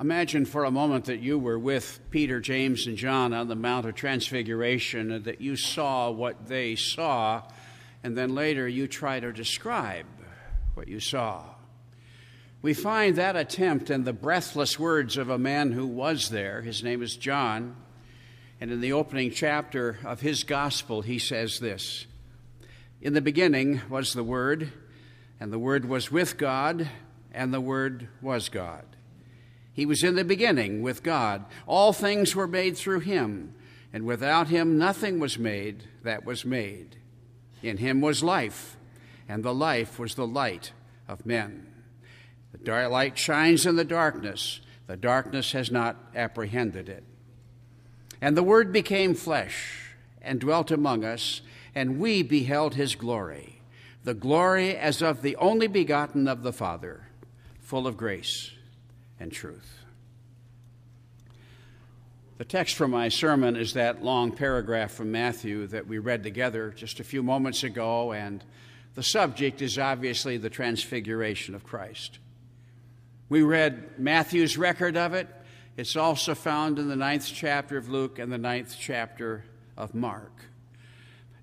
Imagine for a moment that you were with Peter, James, and John on the Mount of Transfiguration and that you saw what they saw, and then later you try to describe what you saw. We find that attempt in the breathless words of a man who was there. His name is John. And in the opening chapter of his gospel, he says this In the beginning was the Word, and the Word was with God, and the Word was God. He was in the beginning with God. All things were made through him, and without him nothing was made that was made. In him was life, and the life was the light of men. The light shines in the darkness, the darkness has not apprehended it. And the Word became flesh and dwelt among us, and we beheld his glory, the glory as of the only begotten of the Father, full of grace and truth. The text for my sermon is that long paragraph from Matthew that we read together just a few moments ago, and the subject is obviously the transfiguration of Christ. We read Matthew's record of it. It's also found in the ninth chapter of Luke and the ninth chapter of Mark.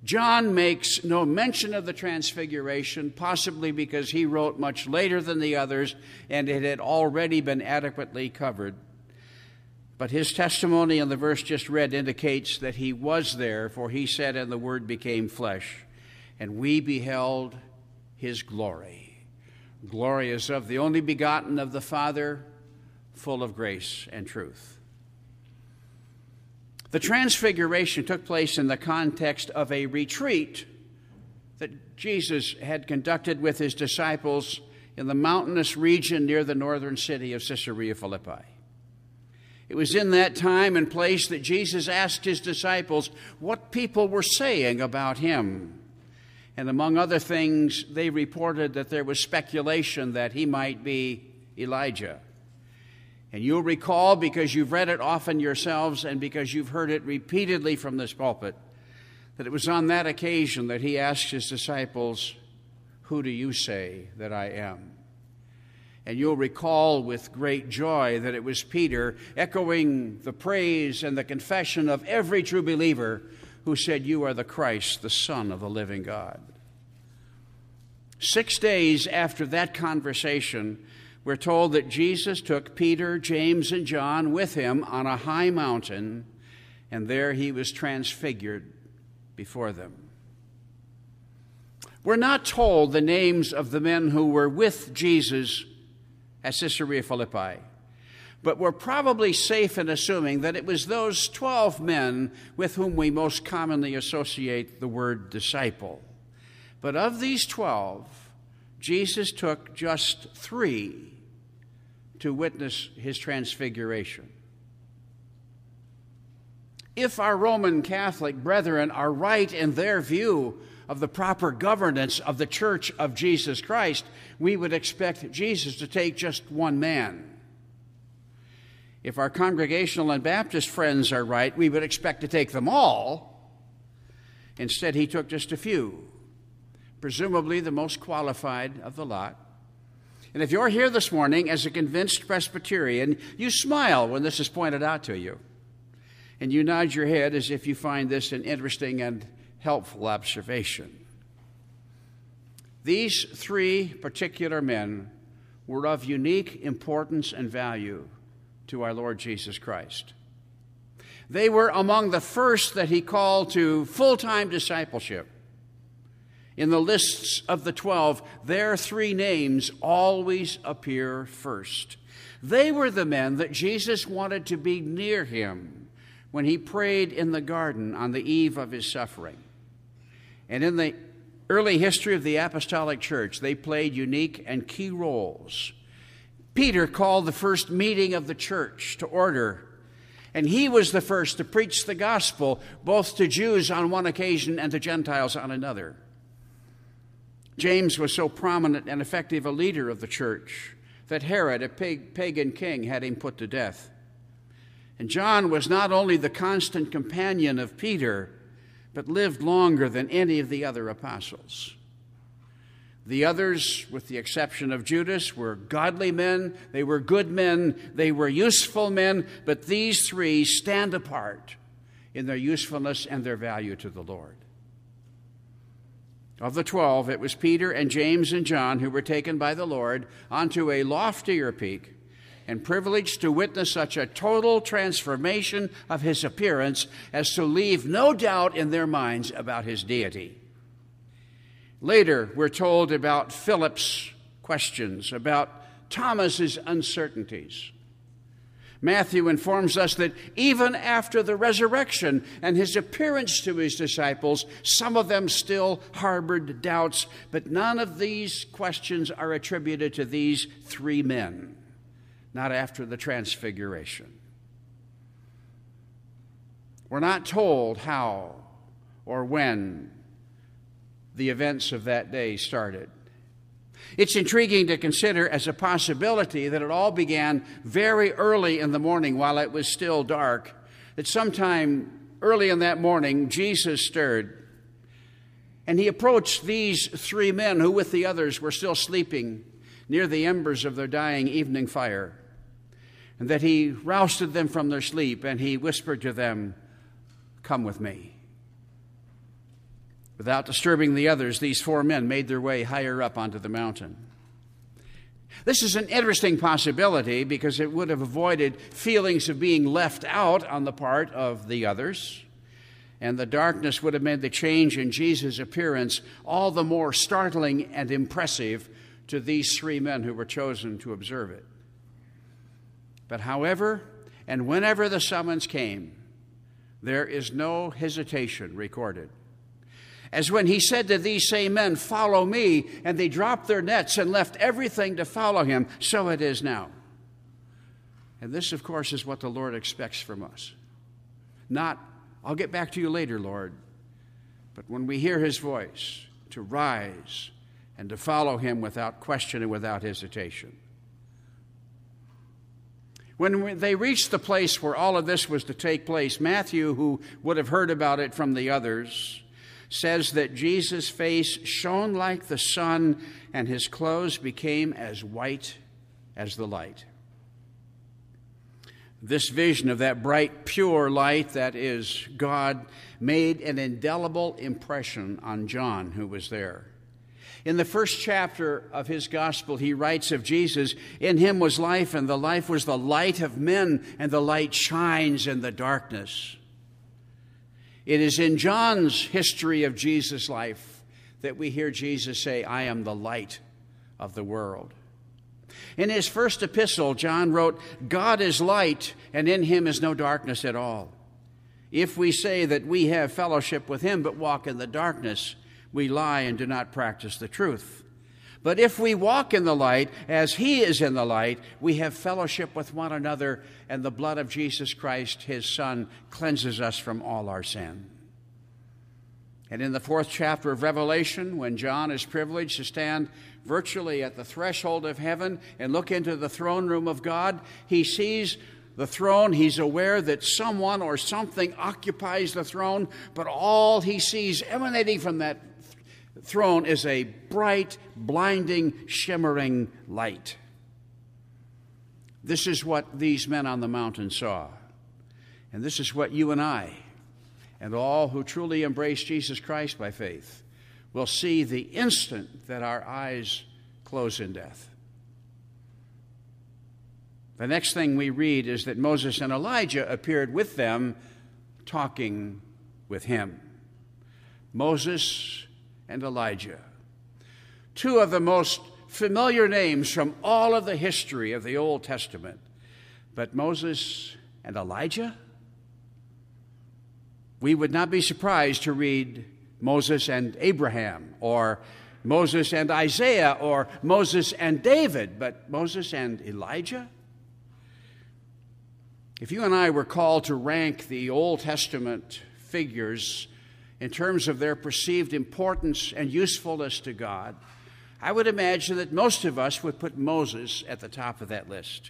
John makes no mention of the Transfiguration, possibly because he wrote much later than the others and it had already been adequately covered. But his testimony in the verse just read indicates that he was there, for he said, And the Word became flesh, and we beheld his glory. Glory is of the only begotten of the Father, full of grace and truth. The transfiguration took place in the context of a retreat that Jesus had conducted with his disciples in the mountainous region near the northern city of Caesarea Philippi. It was in that time and place that Jesus asked his disciples what people were saying about him. And among other things, they reported that there was speculation that he might be Elijah. And you'll recall, because you've read it often yourselves and because you've heard it repeatedly from this pulpit, that it was on that occasion that he asked his disciples, Who do you say that I am? And you'll recall with great joy that it was Peter echoing the praise and the confession of every true believer who said, You are the Christ, the Son of the living God. Six days after that conversation, we're told that Jesus took Peter, James, and John with him on a high mountain, and there he was transfigured before them. We're not told the names of the men who were with Jesus at Caesarea Philippi, but we're probably safe in assuming that it was those 12 men with whom we most commonly associate the word disciple. But of these 12, Jesus took just three to witness his transfiguration. If our Roman Catholic brethren are right in their view of the proper governance of the Church of Jesus Christ, we would expect Jesus to take just one man. If our Congregational and Baptist friends are right, we would expect to take them all. Instead, he took just a few, presumably the most qualified of the lot. And if you're here this morning as a convinced Presbyterian, you smile when this is pointed out to you. And you nod your head as if you find this an interesting and helpful observation. These three particular men were of unique importance and value to our Lord Jesus Christ. They were among the first that he called to full time discipleship. In the lists of the twelve, their three names always appear first. They were the men that Jesus wanted to be near him when he prayed in the garden on the eve of his suffering. And in the early history of the apostolic church, they played unique and key roles. Peter called the first meeting of the church to order, and he was the first to preach the gospel both to Jews on one occasion and to Gentiles on another. James was so prominent and effective a leader of the church that Herod, a pagan king, had him put to death. And John was not only the constant companion of Peter, but lived longer than any of the other apostles. The others, with the exception of Judas, were godly men, they were good men, they were useful men, but these three stand apart in their usefulness and their value to the Lord. Of the twelve, it was Peter and James and John who were taken by the Lord onto a loftier peak and privileged to witness such a total transformation of his appearance as to leave no doubt in their minds about his deity. Later, we're told about Philip's questions, about Thomas's uncertainties. Matthew informs us that even after the resurrection and his appearance to his disciples, some of them still harbored doubts, but none of these questions are attributed to these three men, not after the transfiguration. We're not told how or when the events of that day started. It's intriguing to consider as a possibility that it all began very early in the morning while it was still dark, that sometime early in that morning Jesus stirred. And he approached these three men who, with the others, were still sleeping near the embers of their dying evening fire, and that he roused them from their sleep and he whispered to them, Come with me. Without disturbing the others, these four men made their way higher up onto the mountain. This is an interesting possibility because it would have avoided feelings of being left out on the part of the others. And the darkness would have made the change in Jesus' appearance all the more startling and impressive to these three men who were chosen to observe it. But however and whenever the summons came, there is no hesitation recorded as when he said to these same men, Follow me, and they dropped their nets and left everything to follow him, so it is now. And this, of course, is what the Lord expects from us. Not, I'll get back to you later, Lord, but when we hear his voice, to rise and to follow him without question and without hesitation. When they reached the place where all of this was to take place, Matthew, who would have heard about it from the others, says that Jesus' face shone like the sun and his clothes became as white as the light. This vision of that bright, pure light that is God made an indelible impression on John, who was there. In the first chapter of his gospel, he writes of Jesus In him was life, and the life was the light of men, and the light shines in the darkness. It is in John's history of Jesus' life that we hear Jesus say, I am the light of the world. In his first epistle, John wrote, God is light, and in him is no darkness at all. If we say that we have fellowship with him but walk in the darkness, we lie and do not practice the truth. But if we walk in the light as he is in the light, we have fellowship with one another, and the blood of Jesus Christ, his Son, cleanses us from all our sin. And in the fourth chapter of Revelation, when John is privileged to stand virtually at the threshold of heaven and look into the throne room of God, he sees the throne. He's aware that someone or something occupies the throne, but all he sees emanating from that throne is a bright, blinding, shimmering light. This is what these men on the mountain saw. And this is what you and I, and all who truly embrace Jesus Christ by faith, will see the instant that our eyes close in death. The next thing we read is that Moses and Elijah appeared with them, talking with him. Moses and Elijah. Two of the most familiar names from all of the history of the Old Testament. But Moses and Elijah? We would not be surprised to read Moses and Abraham, or Moses and Isaiah, or Moses and David, but Moses and Elijah? If you and I were called to rank the Old Testament figures in terms of their perceived importance and usefulness to God, I would imagine that most of us would put Moses at the top of that list.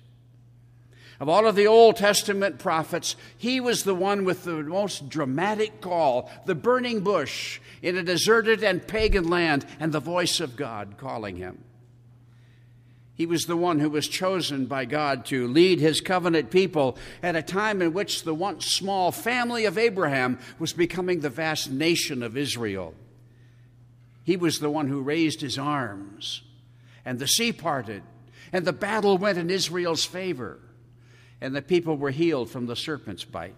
Of all of the Old Testament prophets, he was the one with the most dramatic call the burning bush in a deserted and pagan land, and the voice of God calling him. He was the one who was chosen by God to lead his covenant people at a time in which the once small family of Abraham was becoming the vast nation of Israel. He was the one who raised his arms, and the sea parted, and the battle went in Israel's favor and the people were healed from the serpent's bite.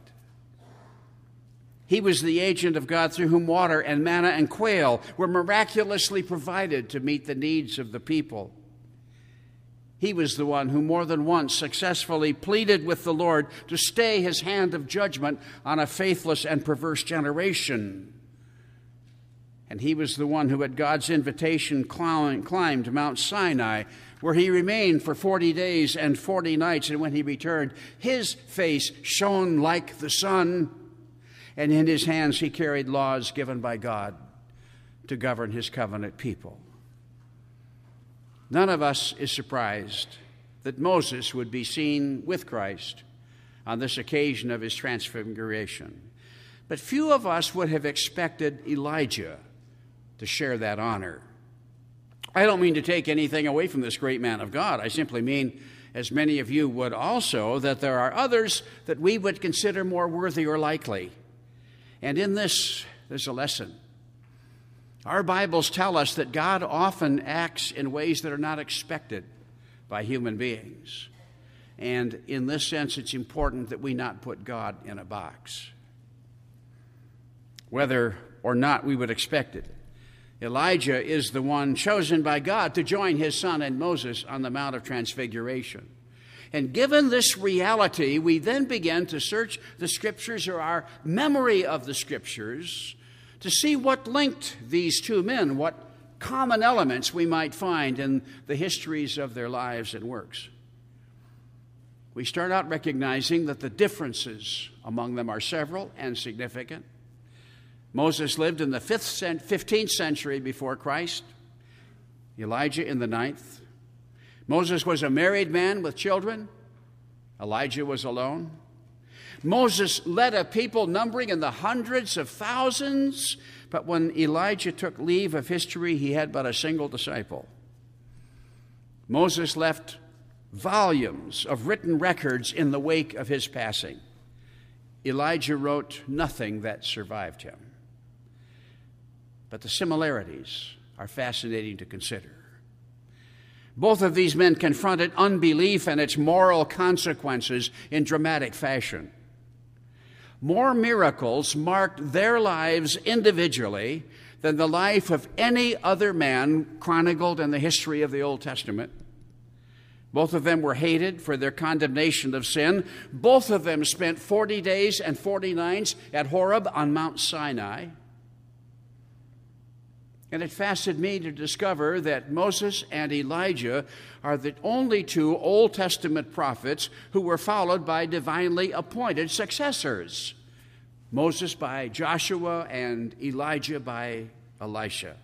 He was the agent of God through whom water and manna and quail were miraculously provided to meet the needs of the people. He was the one who more than once successfully pleaded with the Lord to stay his hand of judgment on a faithless and perverse generation. And he was the one who, at God's invitation, climbed Mount Sinai where he remained for 40 days and 40 nights. And when he returned, his face shone like the sun, and in his hands he carried laws given by God to govern his covenant people. None of us is surprised that Moses would be seen with Christ on this occasion of his transfiguration. But few of us would have expected Elijah to share that honor. I don't mean to take anything away from this great man of God. I simply mean, as many of you would also, that there are others that we would consider more worthy or likely. And in this, there's a lesson. Our Bibles tell us that God often acts in ways that are not expected by human beings. And in this sense, it's important that we not put God in a box, whether or not we would expect it. Elijah is the one chosen by God to join his son and Moses on the Mount of Transfiguration. And given this reality, we then begin to search the scriptures or our memory of the scriptures to see what linked these two men, what common elements we might find in the histories of their lives and works. We start out recognizing that the differences among them are several and significant. Moses lived in the 15th century before Christ, Elijah in the 9th. Moses was a married man with children, Elijah was alone. Moses led a people numbering in the hundreds of thousands, but when Elijah took leave of history, he had but a single disciple. Moses left volumes of written records in the wake of his passing. Elijah wrote nothing that survived him but the similarities are fascinating to consider. Both of these men confronted unbelief and its moral consequences in dramatic fashion. More miracles marked their lives individually than the life of any other man chronicled in the history of the Old Testament. Both of them were hated for their condemnation of sin. Both of them spent 40 days and 40 nights at Horeb on Mount Sinai. And it fascinated me to discover that Moses and Elijah are the only two Old Testament prophets who were followed by divinely appointed successors Moses by Joshua and Elijah by Elisha.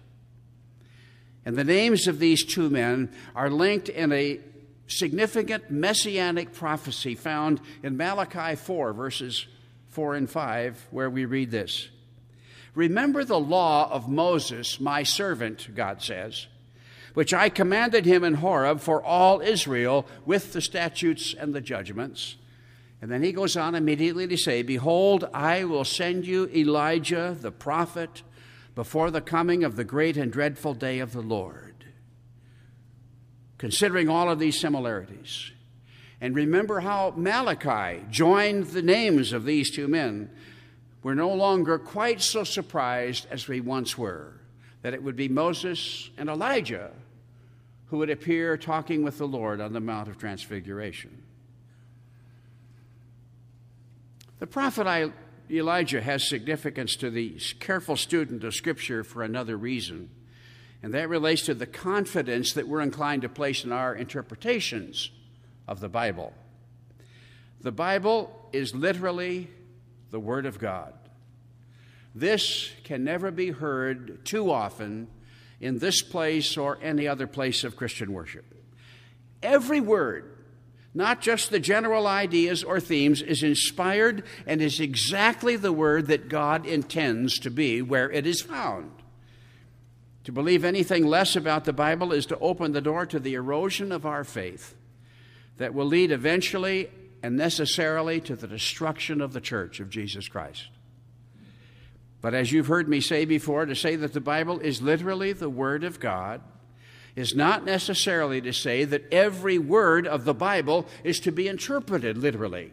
And the names of these two men are linked in a significant messianic prophecy found in Malachi 4, verses 4 and 5, where we read this. Remember the law of Moses, my servant, God says, which I commanded him in Horeb for all Israel with the statutes and the judgments. And then he goes on immediately to say, Behold, I will send you Elijah the prophet before the coming of the great and dreadful day of the Lord. Considering all of these similarities, and remember how Malachi joined the names of these two men we're no longer quite so surprised as we once were that it would be Moses and Elijah who would appear talking with the Lord on the Mount of Transfiguration. The prophet Elijah has significance to the careful student of Scripture for another reason, and that relates to the confidence that we're inclined to place in our interpretations of the Bible. The Bible is literally the Word of God. This can never be heard too often in this place or any other place of Christian worship. Every word not just the general ideas or themes, is inspired and is exactly the word that God intends to be where it is found. To believe anything less about the Bible is to open the door to the erosion of our faith that will lead eventually and necessarily to the destruction of the church of Jesus Christ. But as you've heard me say before, to say that the Bible is literally the Word of God is not necessarily to say that every word of the Bible is to be interpreted literally.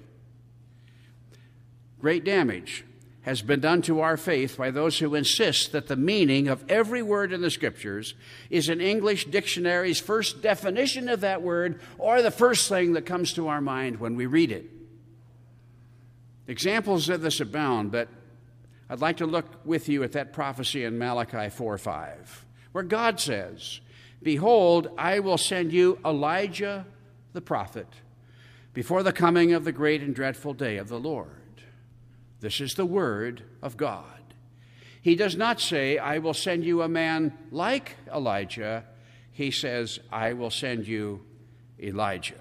Great damage has been done to our faith by those who insist that the meaning of every word in the Scriptures is an English dictionary's first definition of that word or the first thing that comes to our mind when we read it. Examples of this abound, but I'd like to look with you at that prophecy in Malachi 4 5, where God says, Behold, I will send you Elijah the prophet before the coming of the great and dreadful day of the Lord. This is the word of God. He does not say, I will send you a man like Elijah. He says, I will send you Elijah.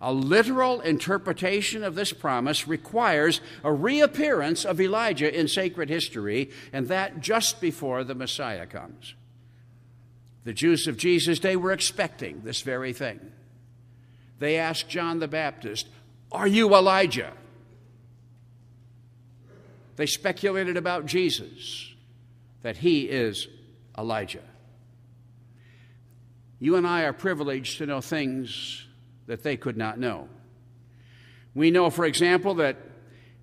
A literal interpretation of this promise requires a reappearance of Elijah in sacred history, and that just before the Messiah comes. The Jews of Jesus' day were expecting this very thing. They asked John the Baptist, Are you Elijah? They speculated about Jesus, that he is Elijah. You and I are privileged to know things that they could not know. We know, for example, that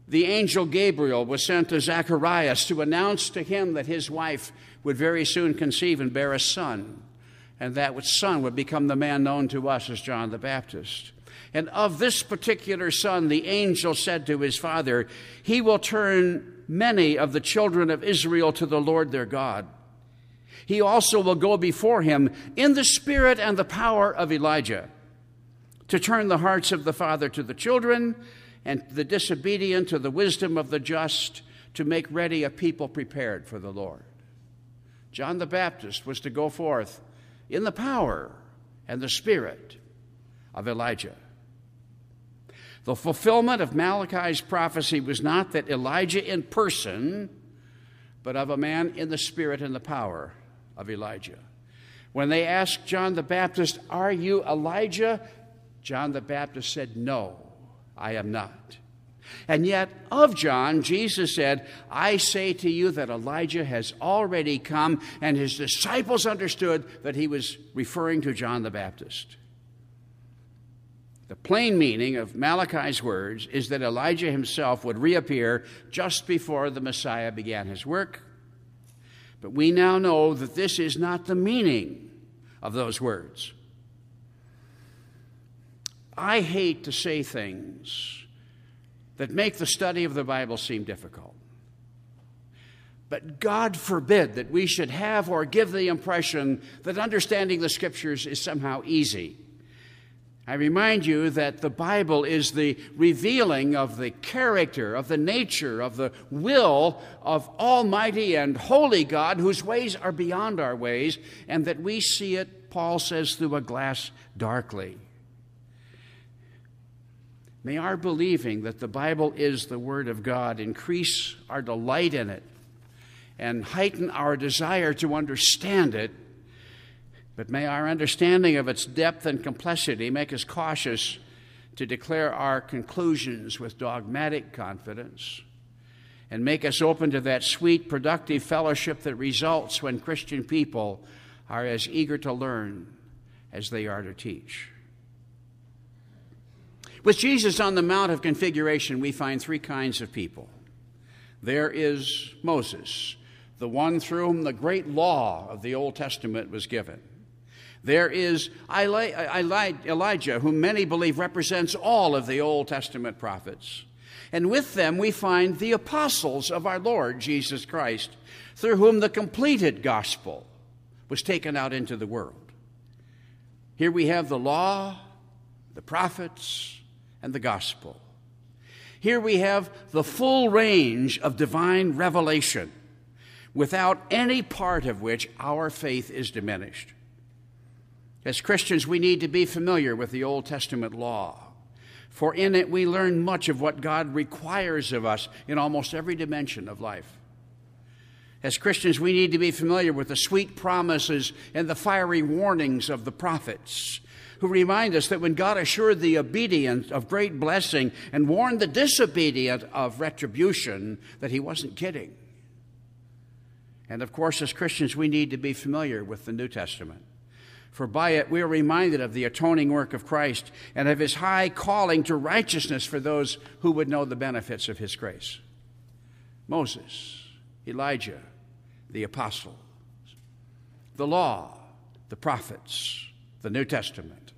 the angel Gabriel was sent to Zacharias to announce to him that his wife would very soon conceive and bear a son, and that son would become the man known to us as John the Baptist. And of this particular son, the angel said to his father, He will turn many of the children of Israel to the Lord their God. He also will go before him in the spirit and the power of Elijah to turn the hearts of the father to the children and the disobedient to the wisdom of the just to make ready a people prepared for the Lord. John the Baptist was to go forth in the power and the spirit of Elijah. The fulfillment of Malachi's prophecy was not that Elijah in person, but of a man in the spirit and the power of Elijah. When they asked John the Baptist, Are you Elijah? John the Baptist said, No, I am not. And yet, of John, Jesus said, I say to you that Elijah has already come, and his disciples understood that he was referring to John the Baptist. The plain meaning of Malachi's words is that Elijah himself would reappear just before the Messiah began his work. But we now know that this is not the meaning of those words. I hate to say things that make the study of the Bible seem difficult. But God forbid that we should have or give the impression that understanding the Scriptures is somehow easy. I remind you that the Bible is the revealing of the character, of the nature, of the will of Almighty and Holy God, whose ways are beyond our ways, and that we see it, Paul says, through a glass darkly. May our believing that the Bible is the Word of God increase our delight in it and heighten our desire to understand it. But may our understanding of its depth and complexity make us cautious to declare our conclusions with dogmatic confidence and make us open to that sweet, productive fellowship that results when Christian people are as eager to learn as they are to teach. With Jesus on the Mount of Configuration, we find three kinds of people. There is Moses, the one through whom the great law of the Old Testament was given. There is Elijah, whom many believe represents all of the Old Testament prophets. And with them we find the apostles of our Lord Jesus Christ, through whom the completed gospel was taken out into the world. Here we have the law, the prophets, and the gospel. Here we have the full range of divine revelation, without any part of which our faith is diminished. As Christians, we need to be familiar with the Old Testament law. For in it we learn much of what God requires of us in almost every dimension of life. As Christians, we need to be familiar with the sweet promises and the fiery warnings of the prophets, who remind us that when God assured the obedient of great blessing and warned the disobedient of retribution, that He wasn't kidding. And of course, as Christians, we need to be familiar with the New Testament for by it we are reminded of the atoning work of Christ and of his high calling to righteousness for those who would know the benefits of his grace. Moses, Elijah, the apostles, the law, the prophets, the New Testament,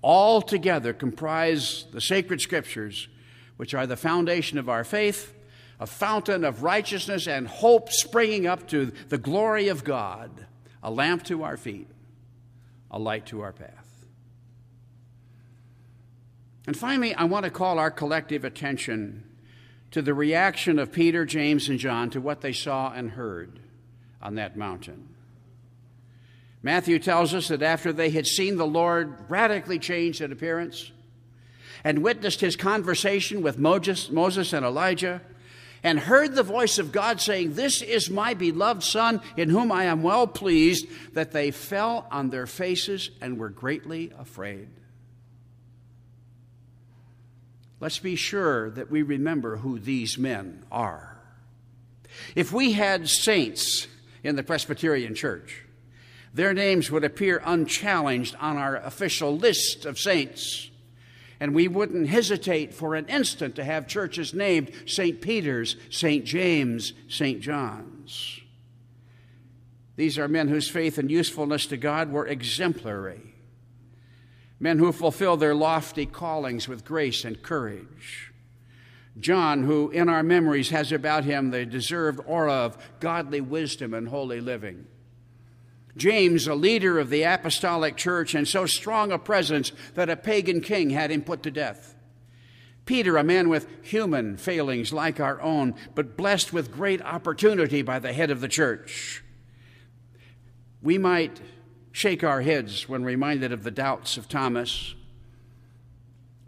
all together comprise the sacred scriptures, which are the foundation of our faith, a fountain of righteousness and hope springing up to the glory of God, a lamp to our feet a light to our path. And finally, I want to call our collective attention to the reaction of Peter, James, and John to what they saw and heard on that mountain. Matthew tells us that after they had seen the Lord radically changed in appearance and witnessed his conversation with Moses and Elijah, and heard the voice of God saying, This is my beloved Son, in whom I am well pleased, that they fell on their faces and were greatly afraid. Let's be sure that we remember who these men are. If we had saints in the Presbyterian Church, their names would appear unchallenged on our official list of saints and we wouldn't hesitate for an instant to have churches named St. Peter's, St. James, St. John's. These are men whose faith and usefulness to God were exemplary, men who fulfill their lofty callings with grace and courage. John, who in our memories has about him the deserved aura of godly wisdom and holy living. James, a leader of the apostolic church and so strong a presence that a pagan king had him put to death. Peter, a man with human failings like our own, but blessed with great opportunity by the head of the church. We might shake our heads when reminded of the doubts of Thomas.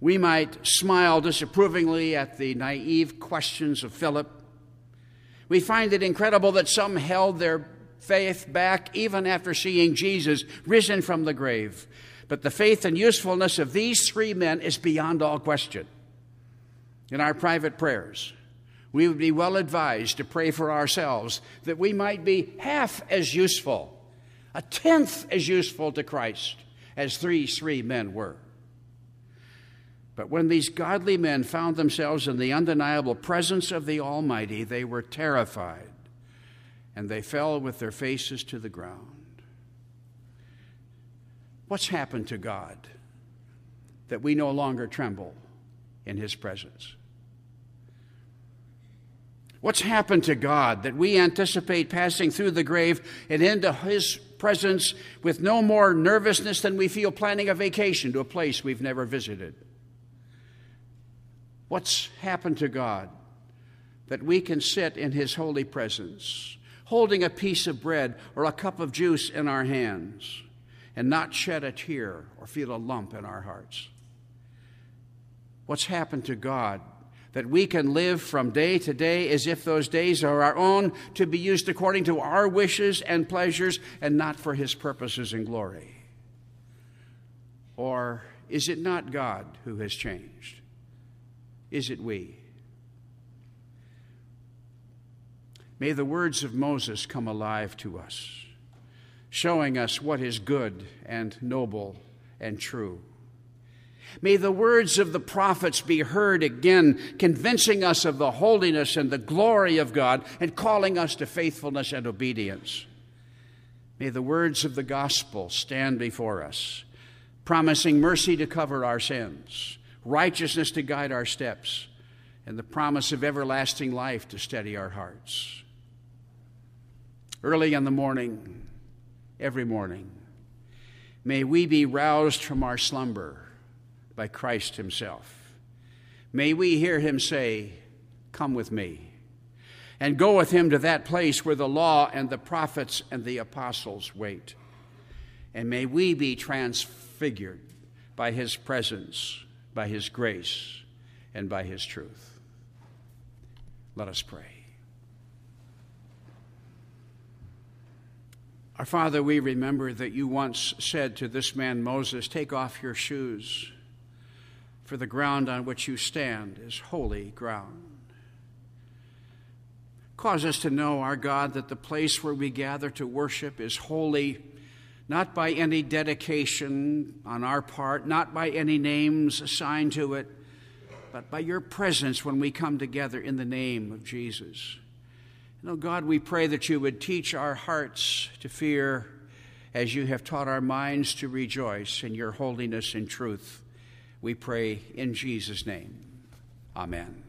We might smile disapprovingly at the naive questions of Philip. We find it incredible that some held their faith back even after seeing Jesus risen from the grave. But the faith and usefulness of these three men is beyond all question. In our private prayers, we would be well advised to pray for ourselves that we might be half as useful, a tenth as useful to Christ as these three men were. But when these godly men found themselves in the undeniable presence of the Almighty, they were terrified and they fell with their faces to the ground. What's happened to God that we no longer tremble in His presence? What's happened to God that we anticipate passing through the grave and into His presence with no more nervousness than we feel planning a vacation to a place we've never visited? What's happened to God that we can sit in His holy presence holding a piece of bread or a cup of juice in our hands and not shed a tear or feel a lump in our hearts? What's happened to God that we can live from day to day as if those days are our own to be used according to our wishes and pleasures and not for His purposes and glory? Or is it not God who has changed? Is it we? May the words of Moses come alive to us, showing us what is good and noble and true. May the words of the prophets be heard again, convincing us of the holiness and the glory of God and calling us to faithfulness and obedience. May the words of the gospel stand before us, promising mercy to cover our sins, righteousness to guide our steps, and the promise of everlasting life to steady our hearts early in the morning, every morning. May we be roused from our slumber by Christ Himself. May we hear Him say, Come with me, and go with Him to that place where the law and the prophets and the apostles wait. And may we be transfigured by His presence by His grace and by His truth. Let us pray. Our Father, we remember that you once said to this man Moses, Take off your shoes, for the ground on which you stand is holy ground. Cause us to know, our God, that the place where we gather to worship is holy, not by any dedication on our part, not by any names assigned to it, but by your presence when we come together in the name of Jesus. And oh God, we pray that you would teach our hearts to fear as you have taught our minds to rejoice in your holiness and truth. We pray in Jesus' name. Amen.